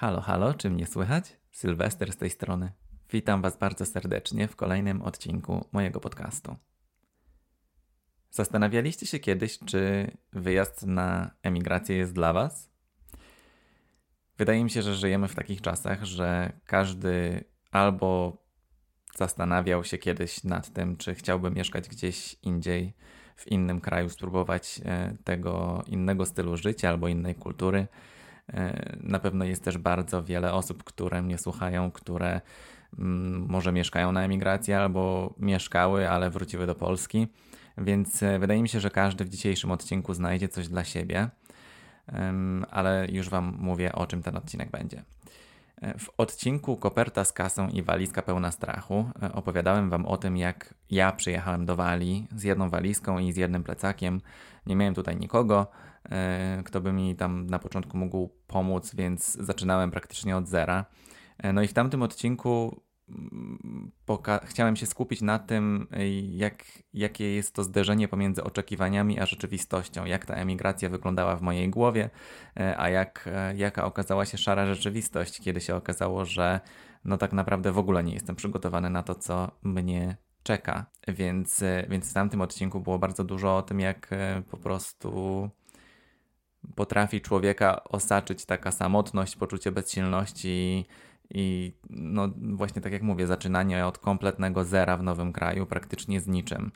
Halo, halo, czy mnie słychać? Sylwester z tej strony. Witam Was bardzo serdecznie w kolejnym odcinku mojego podcastu. Zastanawialiście się kiedyś, czy wyjazd na emigrację jest dla Was? Wydaje mi się, że żyjemy w takich czasach, że każdy albo zastanawiał się kiedyś nad tym, czy chciałby mieszkać gdzieś indziej, w innym kraju, spróbować e, tego innego stylu życia albo innej kultury na pewno jest też bardzo wiele osób, które mnie słuchają, które mm, może mieszkają na emigracji albo mieszkały, ale wróciły do Polski. Więc e, wydaje mi się, że każdy w dzisiejszym odcinku znajdzie coś dla siebie, ale już Wam mówię, o czym ten odcinek będzie. E, w odcinku Koperta z kasą i walizka pełna strachu opowiadałem Wam o tym, jak ja przyjechałem do Walii z jedną walizką i z jednym plecakiem. Nie miałem tutaj nikogo, E, kto by mi tam na początku mógł pomóc, więc zaczynałem praktycznie od zera. E, no i w tamtym odcinku mm, chciałem się skupić na tym, jak, jakie jest to zderzenie pomiędzy oczekiwaniami a rzeczywistością, jak ta emigracja wyglądała w mojej głowie, e, a jak, jaka okazała się szara rzeczywistość, kiedy się okazało, że no tak naprawdę w ogóle nie jestem przygotowany na to, co mnie czeka. Więc, więc w tamtym odcinku było bardzo dużo o tym, jak po prostu potrafi człowieka osaczyć taka samotność, poczucie bezsilności i no właśnie tak jak mówię, zaczynanie od kompletnego zera w nowym kraju, praktycznie z niczym,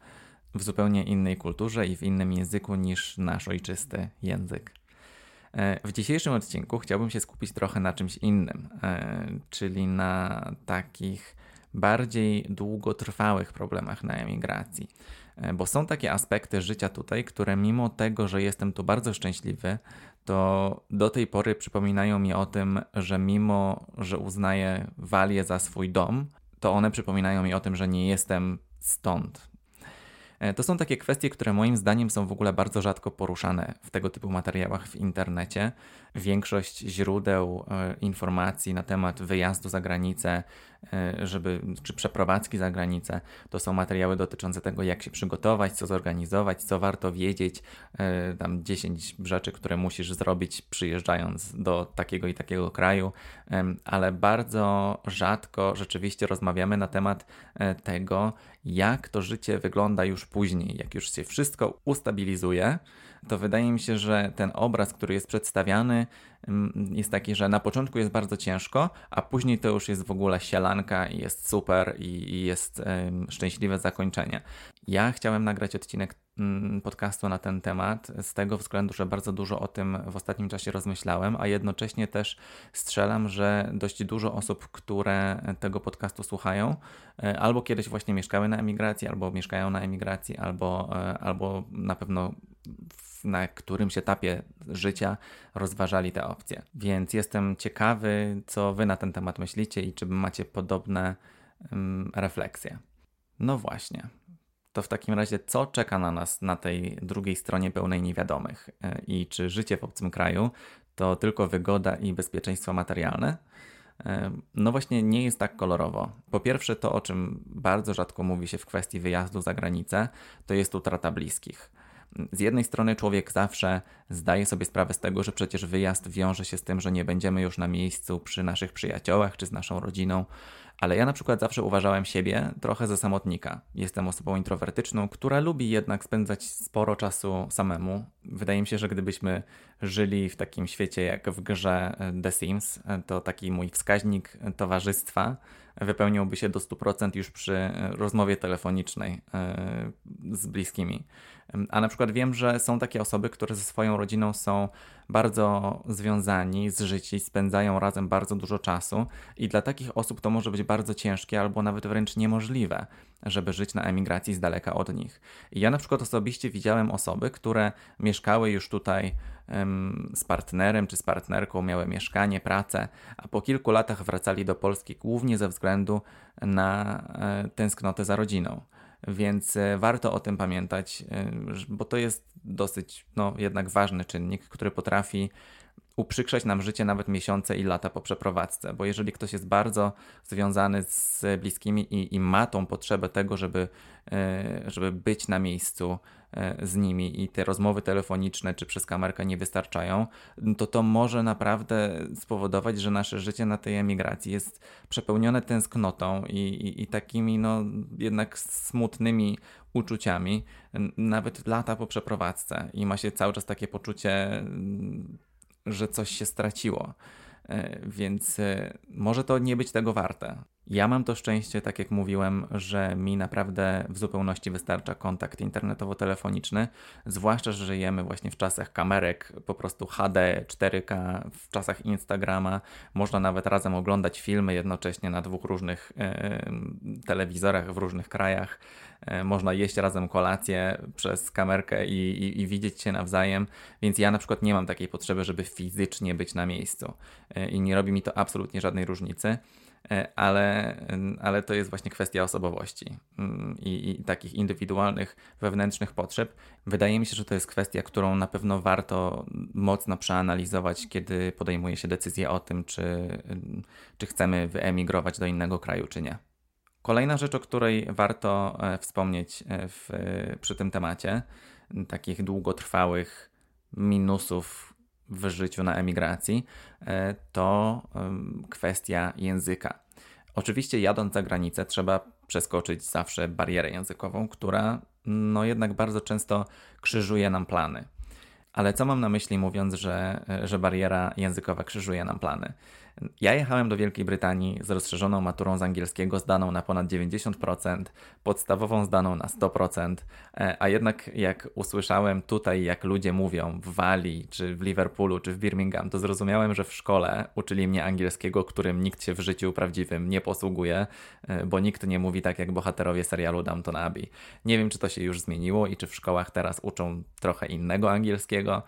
w zupełnie innej kulturze i w innym języku niż nasz ojczysty język. E, w dzisiejszym odcinku chciałbym się skupić trochę na czymś innym, e, czyli na takich bardziej długotrwałych problemach na emigracji. E, bo są takie aspekty życia tutaj, które mimo tego, że jestem tu bardzo szczęśliwy, to do tej pory przypominają mi o tym, że mimo, że uznaję Walię za swój dom, to one przypominają mi o tym, że nie jestem stąd, E, to są takie kwestie, które moim zdaniem są w ogóle bardzo rzadko poruszane w tego typu materiałach w internecie. Większość źródeł e, informacji na temat wyjazdu za granicę, e, żeby, czy przeprowadzki za granicę, to są materiały dotyczące tego, jak się przygotować, co zorganizować, co warto wiedzieć, tam 10 rzeczy, które musisz zrobić przyjeżdżając do takiego i takiego kraju, ale bardzo rzadko rzeczywiście rozmawiamy na temat tego, jak to życie wygląda już później, jak już się wszystko ustabilizuje, to wydaje mi się, że ten obraz, który jest przedstawiany, mm, jest taki, że na początku jest bardzo ciężko, a później to już jest w ogóle sielanka i jest super i, jest szczęśliwe zakończenie. Ja chciałem nagrać odcinek mm, podcastu na ten temat z tego względu, że bardzo dużo o tym w ostatnim czasie rozmyślałem, a jednocześnie też strzelam, że dość dużo osób, które tego podcastu słuchają, e, albo kiedyś właśnie mieszkały na emigracji, albo mieszkają na emigracji, albo, e, albo na pewno na którymś etapie życia rozważali te opcje. Więc jestem ciekawy, co Wy na ten temat myślicie i czy macie podobne um, refleksje. No właśnie. To w takim razie, co czeka na nas na tej drugiej stronie pełnej niewiadomych? E, I czy życie w obcym kraju to tylko wygoda i bezpieczeństwo materialne? E, no właśnie nie jest tak kolorowo. Po pierwsze, to o czym bardzo rzadko mówi się w kwestii wyjazdu za granicę, to jest utrata bliskich z jednej strony człowiek zawsze zdaje sobie sprawę z tego, że przecież wyjazd wiąże się z tym, że nie będziemy już na miejscu przy naszych przyjaciołach czy z naszą rodziną, ale ja na przykład zawsze uważałem siebie trochę za samotnika. Jestem osobą introwertyczną, która lubi jednak spędzać sporo czasu samemu. Wydaje mi się, że gdybyśmy żyli w takim świecie jak w grze The Sims, to taki mój wskaźnik towarzystwa wypełniłby się do 100% już przy rozmowie telefonicznej e, z bliskimi. A na przykład wiem, że są takie osoby, które ze swoją rodziną są bardzo związani z życiem, spędzają razem bardzo dużo czasu i dla takich osób to może być bardzo ciężkie albo nawet wręcz niemożliwe, żeby żyć na emigracji z daleka od nich. I ja na przykład osobiście widziałem osoby, które mieszkały już tutaj z partnerem czy z partnerką, miały mieszkanie, pracę, a po kilku latach wracali do Polski głównie ze względu na e, tęsknotę za rodziną. Więc e, warto o tym pamiętać, e, bo to jest dosyć no, jednak ważny czynnik, który potrafi uprzykrzać nam życie nawet miesiące i lata po przeprowadzce, bo jeżeli ktoś jest bardzo związany z bliskimi i, i ma tą potrzebę tego, żeby, e, żeby być na miejscu e, z nimi i te rozmowy telefoniczne czy przez kamerkę nie wystarczają, to to może naprawdę spowodować, że nasze życie na tej emigracji jest przepełnione tęsknotą i, i, i takimi no jednak smutnymi uczuciami, nawet lata po przeprowadzce. I ma się cały czas takie poczucie że coś się straciło. E, więc e, może to nie być tego warte. Ja mam to szczęście, tak jak mówiłem, że mi naprawdę w zupełności wystarcza kontakt internetowo-telefoniczny, zwłaszcza, że żyjemy właśnie w czasach kamerek, po prostu HD, 4K, w czasach Instagrama. Można nawet razem oglądać filmy jednocześnie na dwóch różnych e, telewizorach w różnych krajach. E, można jeść razem kolację przez kamerkę i, i, i, widzieć się nawzajem, więc ja na przykład nie mam takiej potrzeby, żeby fizycznie być na miejscu e, i nie robi mi to absolutnie żadnej różnicy. E, ale, ale to jest właśnie kwestia osobowości mm, i, i, takich indywidualnych, wewnętrznych potrzeb. Wydaje mi się, że to jest kwestia, którą na pewno warto mocno przeanalizować, kiedy podejmuje się decyzję o tym, czy, czy chcemy wyemigrować do innego kraju, czy nie. Kolejna rzecz, o której warto e, wspomnieć e, w, przy tym temacie, takich długotrwałych minusów w życiu na emigracji, e, to kwestia języka. Oczywiście, jadąc za granicę, trzeba przeskoczyć zawsze barierę językową, która no jednak bardzo często krzyżuje nam plany. Ale co mam na myśli, mówiąc, że, że bariera językowa krzyżuje nam plany? Ja jechałem do Wielkiej Brytanii z rozszerzoną maturą z angielskiego zdaną na ponad 90%, podstawową zdaną na 100%, e, a jednak jak usłyszałem tutaj, jak ludzie mówią w Walii, czy w Liverpoolu, czy w Birmingham, to zrozumiałem, że w szkole uczyli mnie angielskiego, którym nikt się w życiu prawdziwym nie posługuje, e, bo nikt nie mówi tak jak bohaterowie serialu Downton Abbey. Nie wiem, czy to się już zmieniło i czy w szkołach teraz uczą trochę innego angielskiego,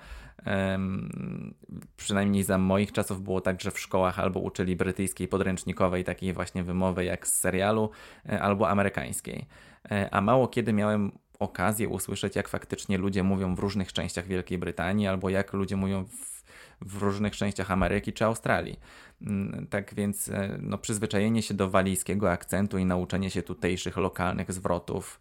przynajmniej za moich czasów było tak, że w szkołach albo uczyli brytyjskiej podręcznikowej, takiej właśnie wymowy jak z serialu, e, albo amerykańskiej. E, a mało kiedy miałem okazję usłyszeć, jak faktycznie ludzie mówią w różnych częściach Wielkiej Brytanii, albo jak ludzie mówią w, w różnych częściach Ameryki czy Australii. Mm, tak więc e, no, przyzwyczajenie się do walijskiego akcentu i nauczenie się tutejszych lokalnych zwrotów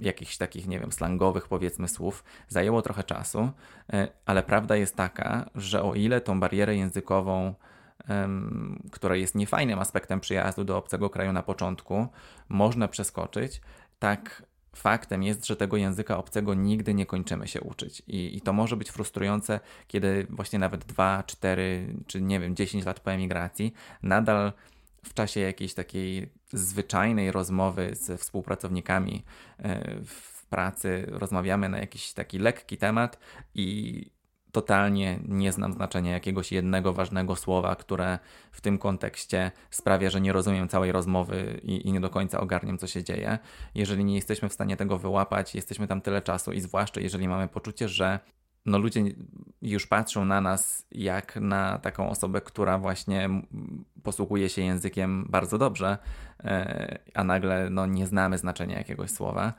jakichś takich, nie wiem, slangowych powiedzmy słów, zajęło trochę czasu, e, ale prawda jest taka, że o ile tą barierę językową, która jest niefajnym aspektem przyjazdu do obcego kraju na początku, można przeskoczyć, tak faktem jest, że tego języka obcego nigdy nie kończymy się uczyć. I, I, to może być frustrujące, kiedy właśnie nawet 2, 4 czy nie wiem, 10 lat po emigracji nadal w czasie jakiejś takiej zwyczajnej rozmowy ze współpracownikami e, w pracy rozmawiamy na jakiś taki lekki temat i totalnie nie znam znaczenia jakiegoś jednego ważnego słowa, które w tym kontekście sprawia, że nie rozumiem całej rozmowy i, i, nie do końca ogarniam, co się dzieje. Jeżeli nie jesteśmy w stanie tego wyłapać, jesteśmy tam tyle czasu i zwłaszcza jeżeli mamy poczucie, że no ludzie już patrzą na nas jak na taką osobę, która właśnie posługuje się językiem bardzo dobrze, e, a nagle no, nie znamy znaczenia jakiegoś słowa,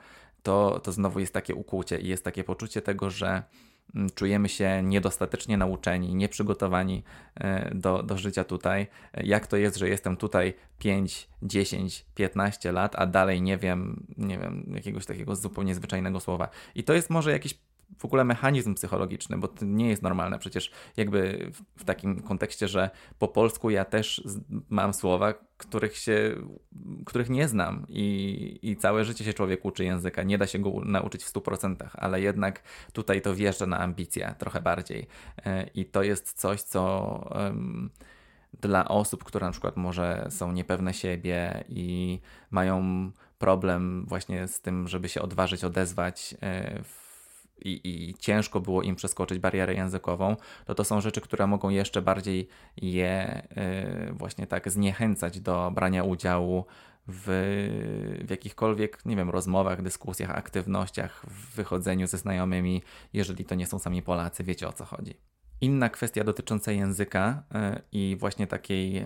to, to znowu jest takie ukłucie i jest takie poczucie tego, że czujemy się niedostatecznie nauczeni, nieprzygotowani e, do, do życia tutaj. Jak to jest, że jestem tutaj 5, 10, 15 lat, a dalej nie wiem, nie wiem, jakiegoś takiego zupełnie zwyczajnego słowa. I to jest może jakiś w ogóle mechanizm psychologiczny, bo to nie jest normalne. Przecież jakby w, w takim kontekście, że po polsku ja też mam słowa, których się, których nie znam i, i całe życie się człowiek uczy języka. Nie da się go nauczyć w 100%, ale jednak tutaj to wjeżdża na ambicje trochę bardziej. E, I to jest coś, co um, dla osób, które na przykład może są niepewne siebie i mają problem właśnie z tym, żeby się odważyć odezwać e, w i, i ciężko było im przeskoczyć barierę językową, to to są rzeczy, które mogą jeszcze bardziej je y, właśnie tak zniechęcać do brania udziału w, w jakichkolwiek, nie wiem, rozmowach, dyskusjach, aktywnościach, w wychodzeniu ze znajomymi, jeżeli to nie są sami Polacy, wiecie o co chodzi. Inna kwestia dotycząca języka y, i właśnie takiej,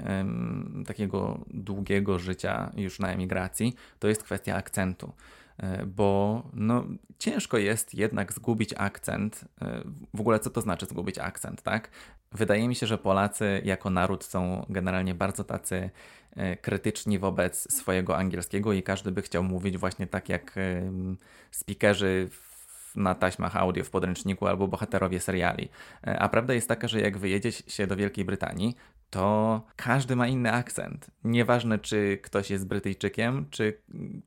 takiego długiego życia już na emigracji, to jest kwestia akcentu. E, bo no, ciężko jest jednak zgubić akcent. E, w ogóle co to znaczy zgubić akcent, tak? Wydaje mi się, że Polacy jako naród są generalnie bardzo tacy e, krytyczni wobec swojego angielskiego i każdy by chciał mówić właśnie tak jak speakerzy na taśmach audio w podręczniku albo bohaterowie seriali. E, a prawda jest taka, że jak wyjedzie się do Wielkiej Brytanii, to każdy ma inny akcent. Nieważne, czy ktoś jest Brytyjczykiem, czy,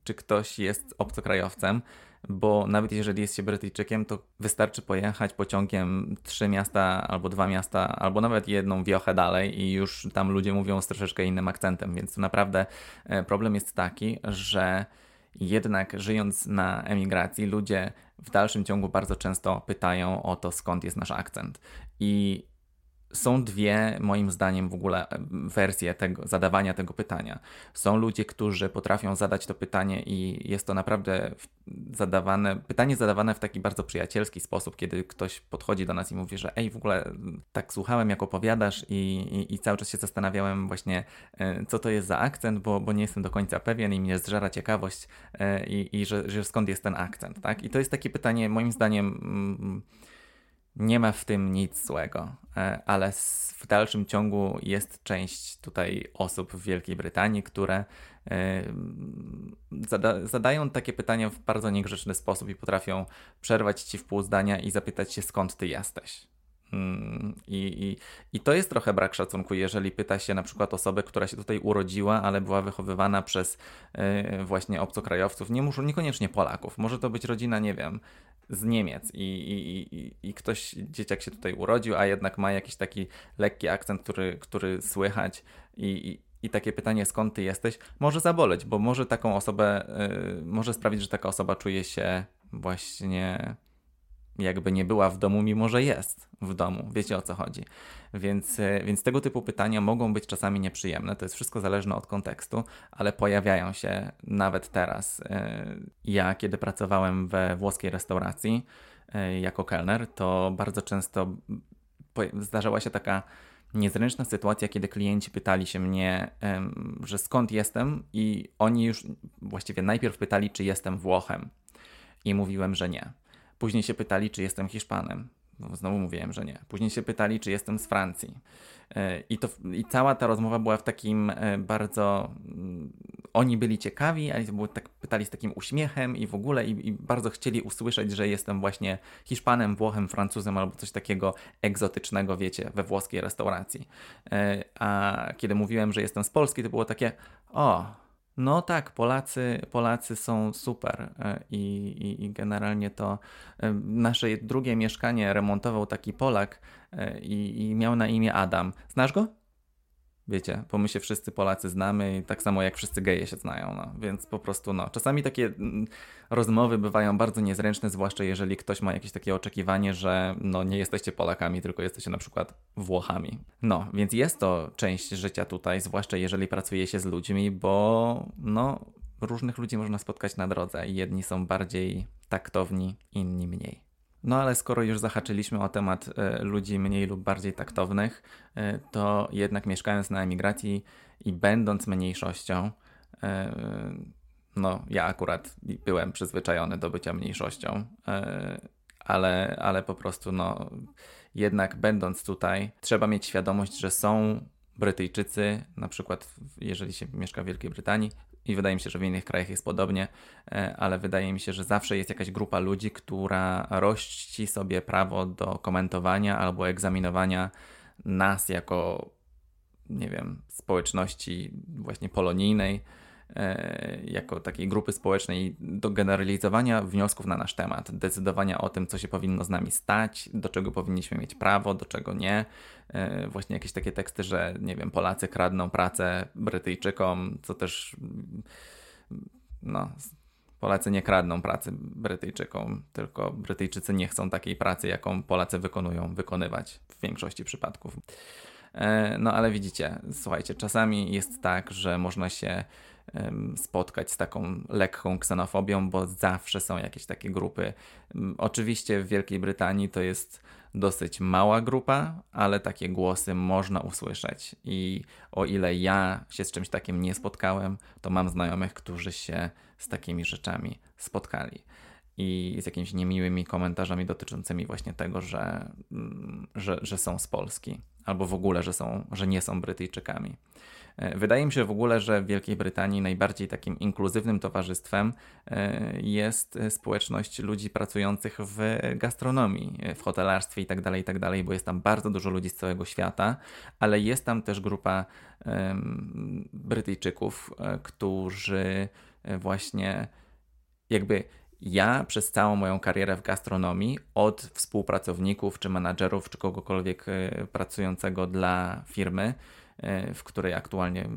czy ktoś jest obcokrajowcem, bo nawet jeżeli jest się Brytyjczykiem, to wystarczy pojechać pociągiem trzy miasta albo dwa miasta, albo nawet jedną wiochę dalej i już tam ludzie mówią z troszeczkę innym akcentem, więc naprawdę e, problem jest taki, że jednak żyjąc na emigracji, ludzie w dalszym ciągu bardzo często pytają o to, skąd jest nasz akcent. I są dwie, moim zdaniem, w ogóle wersje tego, zadawania tego pytania. Są ludzie, którzy potrafią zadać to pytanie i jest to naprawdę zadawane, pytanie zadawane w taki bardzo przyjacielski sposób, kiedy ktoś podchodzi do nas i mówi, że ej, w ogóle tak słuchałem, jak opowiadasz i, i, i cały czas się zastanawiałem właśnie, e, co to jest za akcent, bo, bo nie jestem do końca pewien i mnie zżera ciekawość e, i, i że, że skąd jest ten akcent, tak? I to jest takie pytanie, moim zdaniem, mm, nie ma w tym nic złego, e, ale w dalszym ciągu jest część tutaj osób w Wielkiej Brytanii, które e, zada zadają takie pytania w bardzo niegrzeczny sposób i potrafią przerwać ci w pół zdania i zapytać się skąd ty jesteś. Mm, I, i, I to jest trochę brak szacunku, jeżeli pyta się na przykład osobę, która się tutaj urodziła, ale była wychowywana przez y, właśnie obcokrajowców, nie muszą niekoniecznie Polaków. Może to być rodzina, nie wiem, z Niemiec i, i, i, i ktoś, dzieciak się tutaj urodził, a jednak ma jakiś taki lekki akcent, który, który słychać i, i i takie pytanie, skąd ty jesteś, może zaboleć, bo może taką osobę, y, może sprawić, że taka osoba czuje się właśnie jakby nie była w domu, mimo że jest w domu. Wiecie o co chodzi. Więc, e, więc tego typu pytania mogą być czasami nieprzyjemne. To jest wszystko zależne od kontekstu, ale pojawiają się nawet teraz. E, ja, kiedy pracowałem we włoskiej restauracji e, jako kelner, to bardzo często zdarzała się taka niezręczna sytuacja, kiedy klienci pytali się mnie, że skąd jestem, i oni już właściwie najpierw pytali, czy jestem Włochem. I mówiłem, że nie. Później się pytali, czy jestem Hiszpanem. No, znowu mówiłem, że nie. Później się pytali, czy jestem z Francji. E, I, to, I cała ta rozmowa była w takim e, bardzo. Mm, oni byli ciekawi, ale tak, pytali z takim uśmiechem i w ogóle, i, i, bardzo chcieli usłyszeć, że jestem właśnie Hiszpanem, Włochem, Francuzem albo coś takiego egzotycznego, wiecie, we włoskiej restauracji. E, a kiedy mówiłem, że jestem z Polski, to było takie: O, no tak, Polacy, Polacy są super e, I, i, i, generalnie to e, nasze drugie mieszkanie remontował taki Polak e, i, i miał na imię Adam. Znasz go? Wiecie, bo my się wszyscy Polacy znamy, tak samo jak wszyscy geje się znają, no. Więc po prostu, no, czasami takie mm, rozmowy bywają bardzo niezręczne, zwłaszcza jeżeli ktoś ma jakieś takie oczekiwanie, że no nie jesteście Polakami, tylko jesteście na przykład Włochami. No, więc jest to część życia tutaj, zwłaszcza jeżeli pracuje się z ludźmi, bo no, różnych ludzi można spotkać na drodze i jedni są bardziej taktowni, inni mniej. No ale skoro już zahaczyliśmy o temat e, ludzi mniej lub bardziej taktownych, e, to jednak mieszkając na emigracji i będąc mniejszością, e, no ja akurat byłem przyzwyczajony do bycia mniejszością, ale, ale po prostu no jednak będąc tutaj trzeba mieć świadomość, że są Brytyjczycy, na przykład jeżeli się mieszka w Wielkiej Brytanii, i wydaje mi się, że w innych krajach jest podobnie, e, ale wydaje mi się, że zawsze jest jakaś grupa ludzi, która rości sobie prawo do komentowania albo egzaminowania nas jako, nie wiem, społeczności właśnie polonijnej jako takiej grupy społecznej do generalizowania wniosków na nasz temat, decydowania o tym, co się powinno z nami stać, do czego powinniśmy mieć prawo, do czego nie. E, właśnie jakieś takie teksty, że nie wiem, Polacy kradną pracę Brytyjczykom, co też no, Polacy nie kradną pracy Brytyjczykom, tylko Brytyjczycy nie chcą takiej pracy, jaką Polacy wykonują, wykonywać w większości przypadków. E, no ale widzicie, słuchajcie, czasami jest tak, że można się spotkać z taką lekką ksenofobią, bo zawsze są jakieś takie grupy. Oczywiście w Wielkiej Brytanii to jest dosyć mała grupa, ale takie głosy można usłyszeć. I o ile ja się z czymś takim nie spotkałem, to mam znajomych, którzy się z takimi rzeczami spotkali. i z jakimiś niemiłymi komentarzami dotyczącymi właśnie tego, że, mm, że, że są z Polski, albo w ogóle, że, są, że nie są Brytyjczykami. E, wydaje mi się w ogóle, że w Wielkiej Brytanii najbardziej takim inkluzywnym towarzystwem e, jest społeczność ludzi pracujących w gastronomii, w hotelarstwie itd., tak itd., tak bo jest tam bardzo dużo ludzi z całego świata, ale jest tam też grupa Brytyjczyków, e, którzy właśnie jakby ja przez całą moją karierę w gastronomii, od współpracowników, czy menadżerów, czy kogokolwiek pracującego dla firmy, E, w której aktualnie,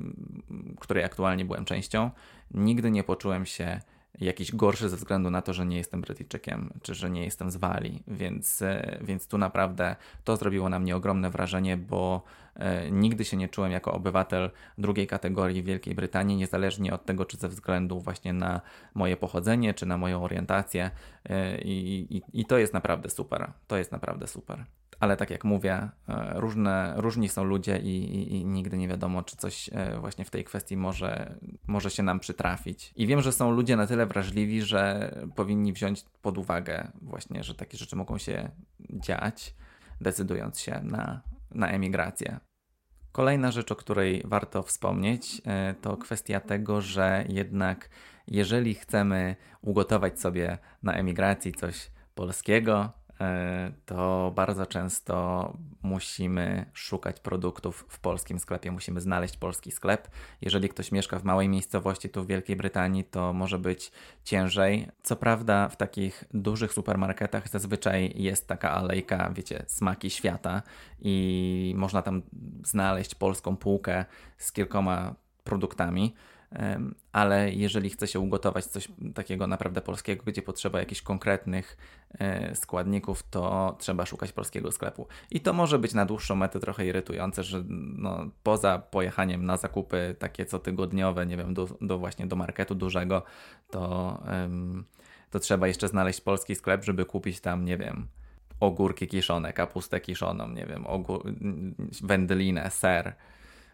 której aktualnie byłem częścią, nigdy nie poczułem się jakiś gorszy ze względu na to, że nie jestem Brytyjczykiem, czy że nie jestem z Walii, więc, e, więc tu naprawdę to zrobiło na mnie ogromne wrażenie, bo e, nigdy się nie czułem jako obywatel drugiej kategorii Wielkiej Brytanii, niezależnie od tego, czy ze względu właśnie na moje pochodzenie, czy na moją orientację. I, i, i to jest naprawdę super, to jest naprawdę super ale tak jak mówię, e, różne, różni są ludzie i, i, i, nigdy nie wiadomo, czy coś e, właśnie w tej kwestii może, może się nam przytrafić. I wiem, że są ludzie na tyle wrażliwi, że powinni wziąć pod uwagę właśnie, że takie rzeczy mogą się dziać, decydując się na, na emigrację. Kolejna rzecz, o której warto wspomnieć, e, to kwestia tego, że jednak jeżeli chcemy ugotować sobie na emigracji coś polskiego, to bardzo często musimy szukać produktów w polskim sklepie, musimy znaleźć polski sklep. Jeżeli ktoś mieszka w małej miejscowości tu w Wielkiej Brytanii, to może być ciężej. Co prawda, w takich dużych supermarketach zazwyczaj jest taka alejka, wiecie, smaki świata i można tam znaleźć polską półkę z kilkoma produktami ale jeżeli chce się ugotować coś takiego naprawdę polskiego, gdzie potrzeba jakichś konkretnych e, składników, to trzeba szukać polskiego sklepu. I to może być na dłuższą metę trochę irytujące, że no, poza pojechaniem na zakupy takie cotygodniowe, nie wiem, do, do właśnie do marketu dużego, to, to trzeba jeszcze znaleźć polski sklep, żeby kupić tam, nie wiem, ogórki kiszone, kapustę kiszoną, nie wiem, ogór, wędlinę, ser,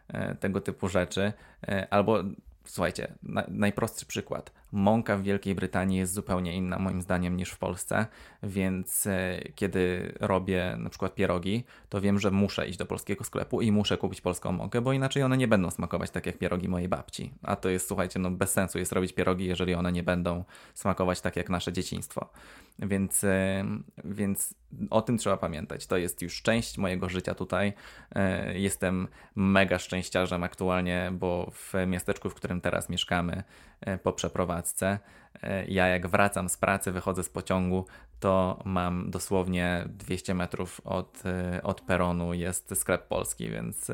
e, tego typu rzeczy, e, albo Słuchajcie, na, najprostszy przykład. Mąka w Wielkiej Brytanii jest zupełnie inna moim zdaniem niż w Polsce, więc e, kiedy robię na przykład pierogi, to wiem, że muszę iść do polskiego sklepu i muszę kupić polską mąkę, bo inaczej one nie będą smakować tak jak pierogi mojej babci. A to jest, słuchajcie, no bez sensu jest robić pierogi, jeżeli one nie będą smakować tak jak nasze dzieciństwo. Więc, e, więc o tym trzeba pamiętać. To jest już część mojego życia tutaj. E, jestem mega szczęściarzem aktualnie, bo w miasteczku, w którym teraz mieszkamy, e, po przeprowadzce, ja jak wracam z pracy, wychodzę z pociągu, to mam dosłownie 200 metrów od, od peronu jest sklep polski, więc,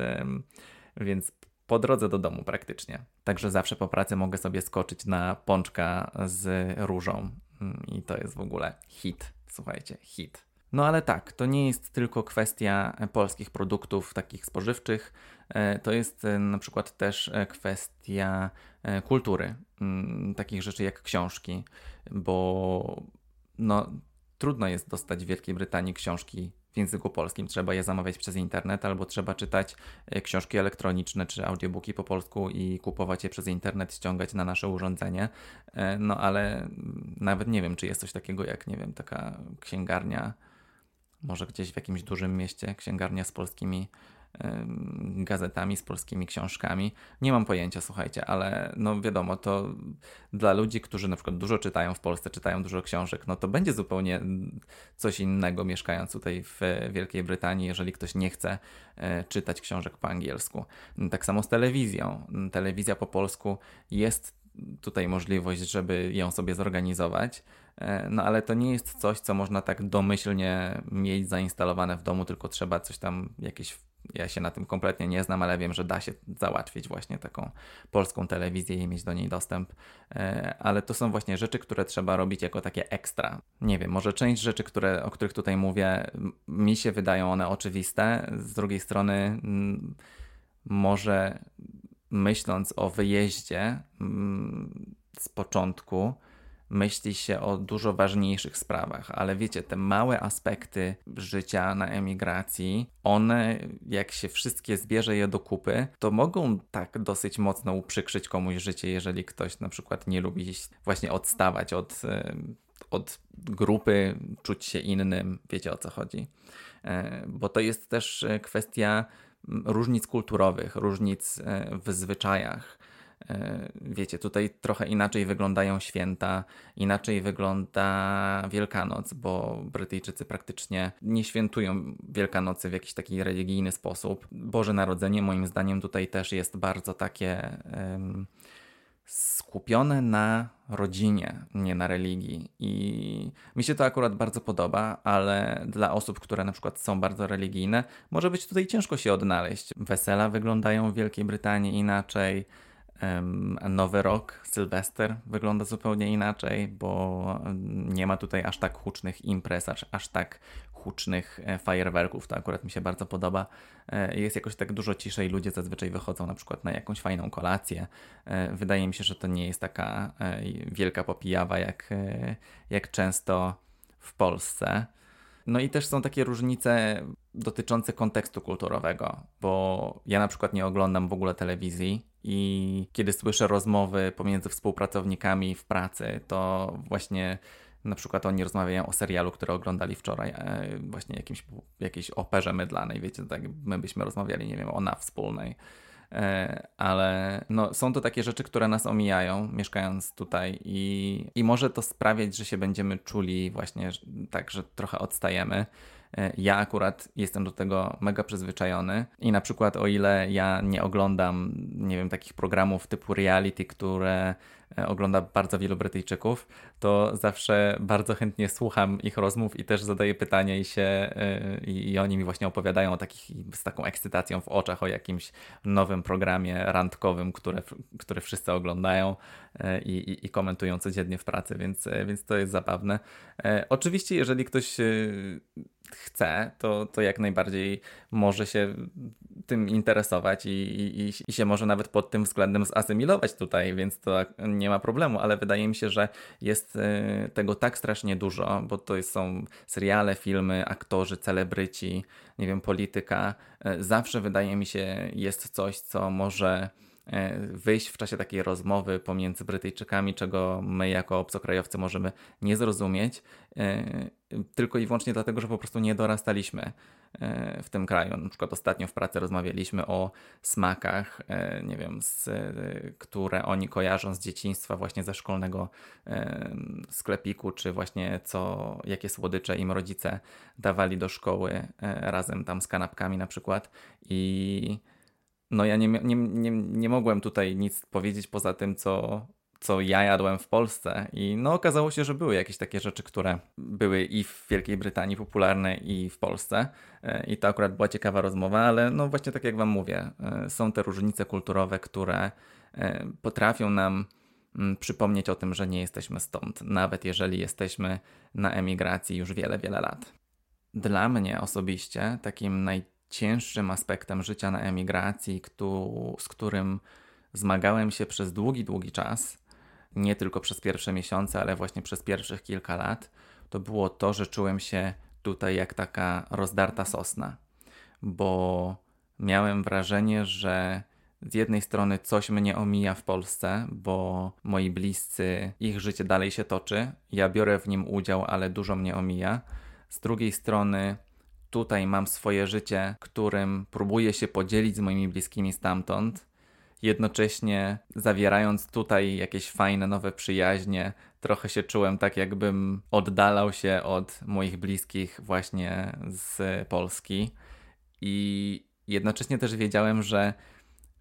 więc po drodze do domu praktycznie. Także zawsze po pracy mogę sobie skoczyć na pączka z różą Mm, I to jest w ogóle hit. Słuchajcie, hit. No ale tak, to nie jest tylko kwestia e, polskich produktów takich spożywczych, e, to jest e, na przykład też kwestia kultury, mm, takich rzeczy jak książki, bo no, trudno jest dostać w Wielkiej Brytanii książki w języku polskim. Trzeba je zamawiać przez internet albo trzeba czytać książki elektroniczne czy audiobooki po polsku i kupować je przez internet, ściągać na nasze urządzenie. No ale nawet nie wiem, czy jest coś takiego jak, nie wiem, taka księgarnia, może gdzieś w jakimś dużym mieście, księgarnia z polskimi gazetami, z polskimi książkami. Nie mam pojęcia, słuchajcie, ale no wiadomo, to dla ludzi, którzy na przykład dużo czytają w Polsce, czytają dużo książek, no to będzie zupełnie coś innego mieszkając tutaj w Wielkiej Brytanii, jeżeli ktoś nie chce e, czytać książek po angielsku. Tak samo z telewizją. Telewizja po polsku jest tutaj możliwość, żeby ją sobie zorganizować. E, no ale to nie jest coś, co można tak domyślnie mieć zainstalowane w domu, tylko trzeba coś tam, jakieś ja się na tym kompletnie nie znam, ale wiem, że da się załatwić właśnie taką polską telewizję i mieć do niej dostęp. E, ale to są właśnie rzeczy, które trzeba robić jako takie ekstra. Nie wiem, może część rzeczy, które, o których tutaj mówię, mi się wydają one oczywiste. Z drugiej strony, może myśląc o wyjeździe z początku, myśli się o dużo ważniejszych sprawach, ale wiecie, te małe aspekty życia na emigracji, one, jak się wszystkie zbierze je do kupy, to mogą tak dosyć mocno uprzykrzyć komuś życie, jeżeli ktoś na przykład nie lubi właśnie odstawać od od grupy, czuć się innym, wiecie o co chodzi. E, bo to jest też kwestia różnic kulturowych, różnic w zwyczajach. Wiecie, tutaj trochę inaczej wyglądają święta, inaczej wygląda Wielkanoc, bo Brytyjczycy praktycznie nie świętują Wielkanocy w jakiś taki religijny sposób. Boże Narodzenie, moim zdaniem, tutaj też jest bardzo takie. Um, skupione na rodzinie, nie na religii. I mi się to akurat bardzo podoba, ale dla osób, które na przykład są bardzo religijne, może być tutaj ciężko się odnaleźć. Wesela wyglądają w Wielkiej Brytanii inaczej. Nowy rok, Sylwester wygląda zupełnie inaczej, bo nie ma tutaj aż tak hucznych imprez, aż, aż tak hucznych e, fajerwerków. To akurat mi się bardzo podoba. E, jest jakoś tak dużo ciszej. Ludzie zazwyczaj wychodzą na przykład na jakąś fajną kolację. E, wydaje mi się, że to nie jest taka wielka popijawa, jak, jak często w Polsce. No i też są takie różnice dotyczące kontekstu kulturowego, bo ja na przykład nie oglądam w ogóle telewizji i kiedy słyszę rozmowy pomiędzy współpracownikami w pracy, to właśnie na przykład oni rozmawiają o serialu, który oglądali wczoraj, e, właśnie jakimś, jakiejś operze mydlanej, wiecie, tak my byśmy rozmawiali, nie wiem, o na wspólnej. E, ale no, są to takie rzeczy, które nas omijają, mieszkając tutaj, i, i może to sprawiać, że się będziemy czuli właśnie tak, że trochę odstajemy. E, ja akurat jestem do tego mega przyzwyczajony i na przykład o ile ja nie oglądam, nie wiem, takich programów typu reality, które ogląda bardzo wielu Brytyjczyków, to zawsze bardzo chętnie słucham ich rozmów i też zadaję pytania i się e, i, i oni mi właśnie opowiadają o takich, z taką ekscytacją w oczach o jakimś nowym programie randkowym, które, które wszyscy oglądają i, i, i komentują codziennie w pracy, więc, więc to jest zabawne. Oczywiście, jeżeli ktoś chce, to, to jak najbardziej może się tym interesować i, i, i się może nawet pod tym względem zasymilować tutaj, więc to nie ma problemu, ale wydaje mi się, że jest e, tego tak strasznie dużo, bo to są seriale, filmy, aktorzy, celebryci, nie wiem, polityka. E, zawsze wydaje mi się jest coś, co może wyjść w czasie takiej rozmowy pomiędzy Brytyjczykami, czego my jako obcokrajowcy możemy nie zrozumieć tylko i wyłącznie dlatego, że po prostu nie dorastaliśmy e, w tym kraju. Na przykład ostatnio w pracy rozmawialiśmy o smakach, e, nie wiem, z, które oni kojarzą z dzieciństwa właśnie ze szkolnego e, sklepiku, czy właśnie co, jakie słodycze im rodzice dawali do szkoły razem tam z kanapkami na przykład i no ja nie, nie, nie, nie mogłem tutaj nic powiedzieć poza tym, co co ja jadłem w Polsce. I no okazało się, że były jakieś takie rzeczy, które były i w Wielkiej Brytanii popularne, i w Polsce. E, I to akurat była ciekawa rozmowa, ale no właśnie tak jak Wam mówię, e, są te różnice kulturowe, które e, potrafią nam mm, przypomnieć o tym, że nie jesteśmy stąd, nawet jeżeli jesteśmy na emigracji już wiele, wiele lat. Dla mnie osobiście takim najcięższym aspektem życia na emigracji, z którym zmagałem się przez długi, długi czas, nie tylko przez pierwsze miesiące, ale właśnie przez pierwszych kilka lat, to było to, że czułem się tutaj jak taka rozdarta sosna, bo miałem wrażenie, że z jednej strony coś mnie omija w Polsce, bo moi bliscy, ich życie dalej się toczy, ja biorę w nim udział, ale dużo mnie omija. Z drugiej strony tutaj mam swoje życie, którym próbuję się podzielić z moimi bliskimi stamtąd, jednocześnie zawierając tutaj jakieś fajne nowe przyjaźnie, trochę się czułem tak, jakbym oddalał się od moich bliskich właśnie z Polski. I jednocześnie też wiedziałem, że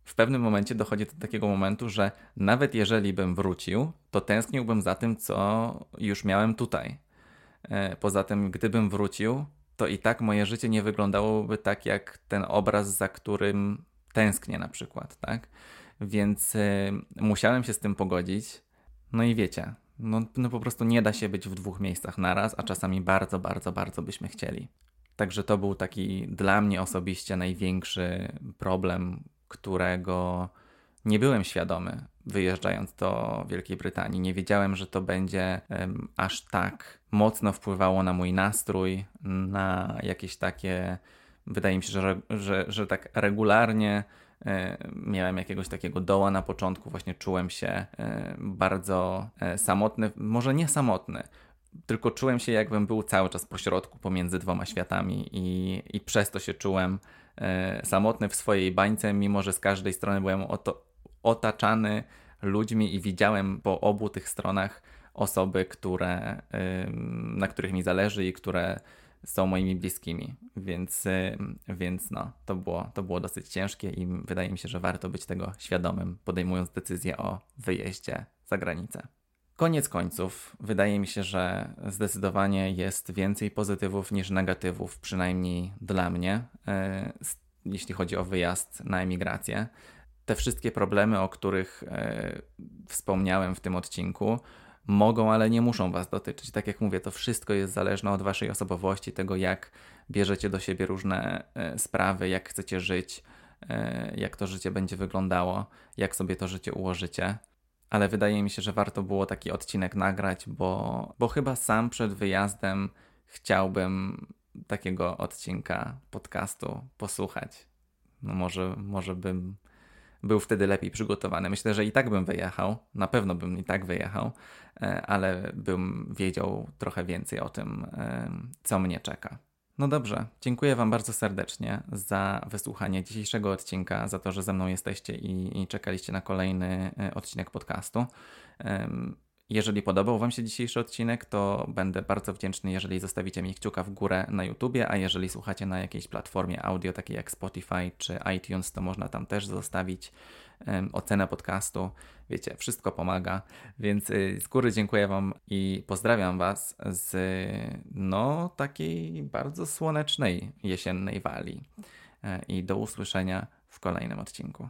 w pewnym momencie dochodzi do takiego momentu, że nawet jeżeli bym wrócił, to tęskniłbym za tym, co już miałem tutaj. E, poza tym, gdybym wrócił, to i tak moje życie nie wyglądałoby tak, jak ten obraz, za którym tęsknię na przykład, tak? Więc y, musiałem się z tym pogodzić. No i wiecie, no, no po prostu nie da się być w dwóch miejscach naraz, a czasami bardzo, bardzo, bardzo byśmy chcieli. Także to był taki dla mnie osobiście największy problem, którego nie byłem świadomy wyjeżdżając do Wielkiej Brytanii. Nie wiedziałem, że to będzie um, aż tak mocno wpływało na mój nastrój, na jakieś takie wydaje mi się, że, że, że tak regularnie e, miałem jakiegoś takiego doła na początku, właśnie czułem się e, bardzo e, samotny, może nie samotny, tylko czułem się, jakbym był cały czas pośrodku pomiędzy dwoma światami, i, i przez to się czułem samotny w swojej bańce, mimo że z każdej strony byłem oto, otaczany ludźmi i widziałem po obu tych stronach osoby, które, na których mi zależy i które są moimi bliskimi, więc, więc no, to było, to było dosyć ciężkie i wydaje mi się, że warto być tego świadomym, podejmując decyzję o wyjeździe za granicę. Koniec końców, wydaje mi się, że zdecydowanie jest więcej pozytywów niż negatywów, przynajmniej dla mnie, e, jeśli chodzi o wyjazd na emigrację. Te wszystkie problemy, o których e, wspomniałem w tym odcinku, mogą, ale nie muszą Was dotyczyć. Tak jak mówię, to wszystko jest zależne od Waszej osobowości, tego jak bierzecie do siebie różne e, sprawy, jak chcecie żyć, jak to życie będzie wyglądało, jak sobie to życie ułożycie ale wydaje mi się, że warto było taki odcinek nagrać, bo, bo chyba sam przed wyjazdem chciałbym takiego odcinka podcastu posłuchać. No może, może bym był wtedy lepiej przygotowany. Myślę, że i tak bym wyjechał, na pewno bym i tak wyjechał, e, ale bym wiedział trochę więcej o tym, e, co mnie czeka. No dobrze, dziękuję Wam bardzo serdecznie za wysłuchanie dzisiejszego odcinka, za to, że ze mną jesteście i, i czekaliście na kolejny e, odcinek podcastu. Jeżeli podobał Wam się dzisiejszy odcinek, to będę bardzo wdzięczny, jeżeli zostawicie mi kciuka w górę na YouTubie, a jeżeli słuchacie na jakiejś platformie audio, takiej jak Spotify czy iTunes, to można tam też zostawić um, ocenę podcastu. Wiecie, wszystko pomaga, więc y, z góry dziękuję Wam i pozdrawiam Was z no takiej bardzo słonecznej jesiennej wali. E, I do usłyszenia w kolejnym odcinku.